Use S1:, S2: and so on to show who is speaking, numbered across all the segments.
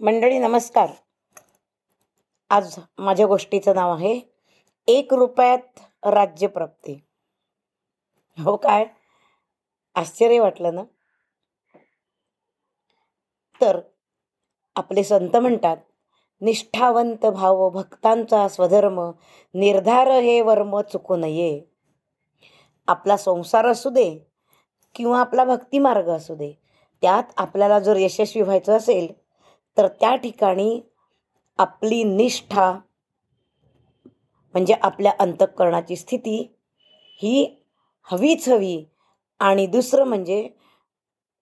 S1: मंडळी नमस्कार. आज माझ्या गोष्टीचं नाव आहे एक रुपयात राज्यप्राप्ती हो काय? आश्चर्य वाटलं ना? तर आपले संत म्हणतात निष्ठावंत भाव भक्तांचा स्वधर्म निर्धार हे वर्म चुकू नये. आपला संसार असू दे किंवा आपला भक्तिमार्ग असू दे त्यात आपल्याला जर यशस्वी व्हायचं असेल तर त्या ठिकाणी आपली निष्ठा म्हणजे आपल्या अंतःकरणाची स्थिती ही हवीच हवी. आणि दुसरं म्हणजे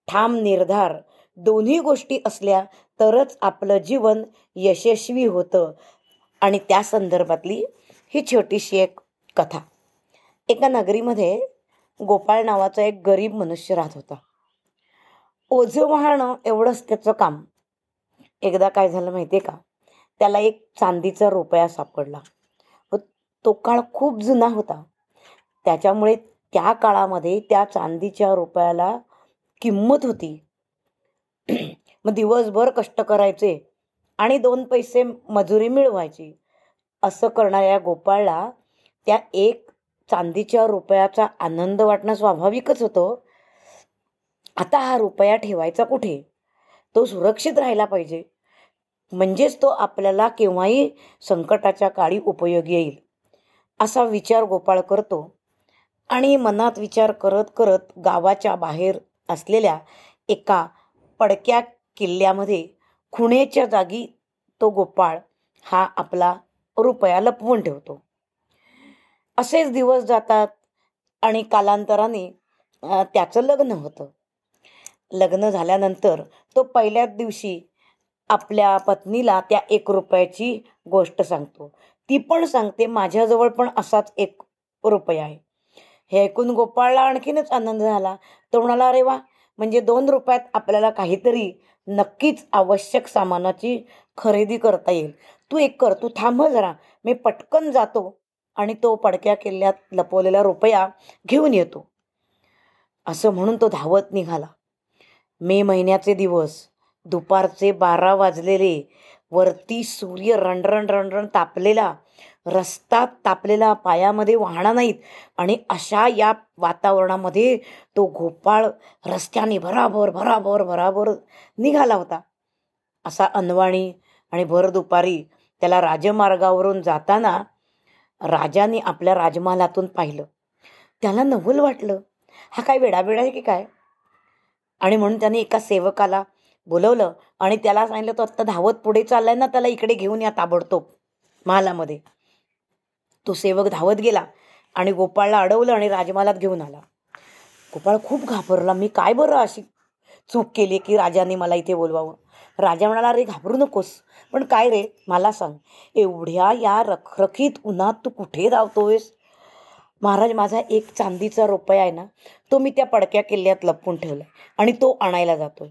S1: ठाम निर्धार दोन्ही गोष्टी असल्या तरच आपलं जीवन यशस्वी होतं. आणि त्या संदर्भातली ही छोटीशी एक कथा. एका नगरीमध्ये गोपाळ नावाचा एक गरीब मनुष्य राहत होता. ओझं वाहणं एवढंच त्याचं काम. एकदा काय झालं माहिती आहे का? त्याला एक चांदीचा रुपया सापडला. व तो काळ खूप जुना होता. त्याच्यामुळे त्या काळामध्ये त्या चांदीच्या रुपयाला किंमत होती. मग दिवसभर कष्ट करायचे आणि दोन पैसे मजुरी मिळवायची. असं करणाऱ्या गोपाळला त्या एक चांदीच्या रुपयाचा आनंद वाटणं स्वाभाविकच होतं. आता हा रुपया ठेवायचा कुठे? तो सुरक्षित राहायला पाहिजे. म्हणजेच तो आपल्याला केव्हाही संकटाच्या काळी उपयोगी येईल असा विचार गोपाळ करतो. आणि मनात विचार करत करत गावाच्या बाहेर असलेल्या एका पडक्या किल्ल्यामध्ये खुणेच्या जागी तो गोपाळ हा आपला रुपया लपवून ठेवतो. असेच दिवस जातात आणि कालांतराने त्याचं लग्न होतं. लग्न झाल्यानंतर तो पहिल्याच दिवशी आपल्या पत्नीला त्या एक रुपयाची गोष्ट सांगतो. ती पण सांगते माझ्याजवळ पण असाच एक रुपया आहे. हे ऐकून गोपाळला आणखीनच आनंद झाला. तो म्हणाला अरे वा! म्हणजे दोन रुपयात आपल्याला काहीतरी नक्कीच आवश्यक सामानाची खरेदी करता येईल. तू एक कर तू थांब जरा. मी पटकन जातो आणि तो पडक्या किल्ल्यात लपवलेला रुपया घेऊन येतो. असं म्हणून तो धावत निघाला. मे महिन्याचे दिवस. दुपारचे बारा वाजलेले. वरती सूर्य रणरण रणरण तापलेला. रस्ता तापलेला. पायामध्ये वाहणार नाहीत. आणि अशा या वातावरणामध्ये तो गोपाळ रस्त्याने भराभर भराभर भराभर निघाला होता. असा अनवाणी आणि भर दुपारी त्याला राजमार्गावरून जाताना राजाने आपल्या राजमहालातून पाहिलं. त्याला नवल वाटलं. हा काय वेडावेडा आहे की काय? आणि म्हणून त्याने एका सेवकाला बोलवलं आणि त्याला सांगितलं तो आत्ता धावत पुढे चाललाय ना त्याला इकडे घेऊन या ताबडतोब महालामध्ये. तो सेवक धावत गेला आणि गोपाळला अडवलं आणि राजमालात घेऊन आला. गोपाळ खूप घाबरला मी काय बरं अशी चूक केली की राजाने मला इथे बोलवावं? राजा म्हणाला अरे घाबरू नकोस पण काय रे मला सांग एवढ्या या रखरखीत उन्हात तू कुठे धावतोयस? महाराज माझा एक चांदीचा रुपया आहे ना तो मी त्या पडक्या किल्ल्यात लपवून ठेवला आणि तो आणायला जातोय.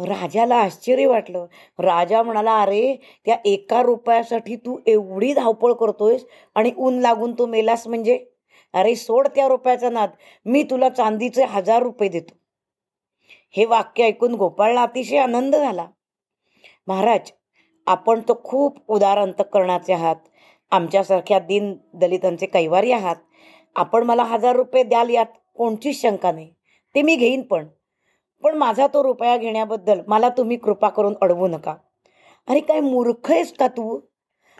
S1: राजाला आश्चर्य वाटलं. राजा म्हणाला अरे त्या एका रुपयासाठी तू एवढी धावपळ करतोयस आणि ऊन लागून तू मेलास म्हणजे? अरे सोड त्या रुपयाचा नाद. मी तुला चांदीचे हजार रुपये देतो. हे वाक्य ऐकून गोपाळला अतिशय आनंद झाला. महाराज आपण तो खूप उदार अंतकरणाचे आहात. आमच्यासारख्या दिन दलितांचे कैवारी आहात. आपण मला हजार रुपये द्याल यात. कोणतीच शंका नाही. ते मी घेईन पण. पण माझा तो रुपया घेण्याबद्दल मला तुम्ही कृपा करून अडवू नका. अरे काय मूर्ख आहेस का तू?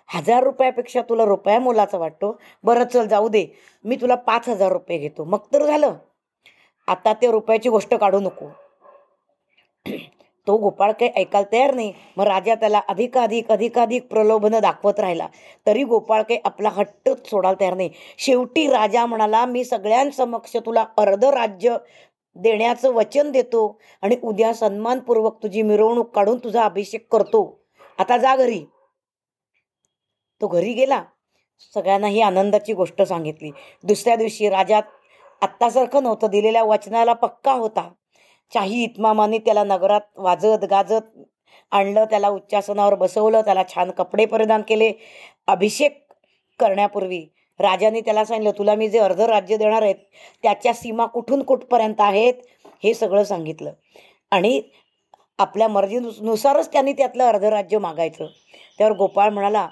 S1: हजार रुपयापेक्षा तुला रुपया मोलाचा वाटतो? बरं चल जाऊ दे. मी तुला पाच हजार रुपये घेतो. मग तर झालं. आता ते रुपयाची गोष्ट काढू नको. तो गोपाळ काही ऐकायला तयार नाही. मग राजा त्याला अधिकाधिक अधिकाधिक प्रलोभनं दाखवत राहिला. तरी गोपाळ काही आपला हट्ट सोडायला तयार नाही. शेवटी राजा म्हणाला मी सगळ्यांसमक्ष तुला अर्ध राज्य देण्याचं वचन देतो आणि उद्या सन्मानपूर्वक तुझी मिरवणूक काढून तुझा अभिषेक करतो. आता जा घरी. तो घरी गेला. सगळ्यांना ही आनंदाची गोष्ट सांगितली. दुसऱ्या दिवशी राजा आत्तासारखं नव्हतं. दिलेल्या वचनाला पक्का होता. शाही इतमामाने त्याला नगरात वाजत गाजत आणलं त्याला उच्चासनावर बसवलं त्याला छान कपडे परिधान केले. अभिषेक करण्यापूर्वी राजाने त्याला सांगितलं तुला मी जे अर्ध राज्य देणार आहेत त्याच्या सीमा कुठून कुठपर्यंत आहेत? हे सगळं सांगितलं. आणि आपल्या मर्जीनुसारच त्यांनी त्यातलं अर्धं राज्य मागायचं. त्यावर गोपाळ म्हणाला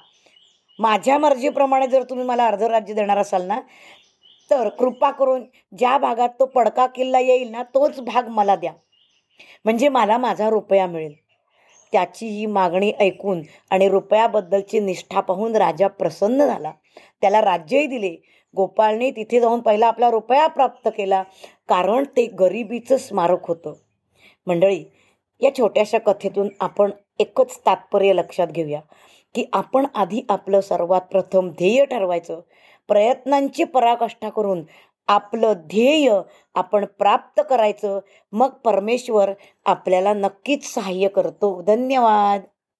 S1: माझ्या मर्जीप्रमाणे जर तुम्ही मला अर्धं राज्य देणार असाल ना तर कृपा करून ज्या भागात तो पडका किल्ला येईल ना तोच भाग मला द्या. म्हणजे मला माझा रुपया मिळेल. त्याची ही मागणी ऐकून आणि रुपयाबद्दलची निष्ठा पाहून राजा प्रसन्न झाला. त्याला राज्यही दिले. गोपाळने तिथे जाऊन पहिला आपला रुपया प्राप्त केला कारण ते गरिबीचं स्मारक होतं. मंडळी या छोट्याशा कथेतून आपण एकच तात्पर्य लक्षात घेऊया की आपण आधी आपलं सर्वात प्रथम ध्येय ठरवायचं प्रयत्नांची पराकाष्ठा करून आपलं ध्येय आपण प्राप्त करायचं मग परमेश्वर आपल्याला नक्कीच सहाय्य करतो. धन्यवाद.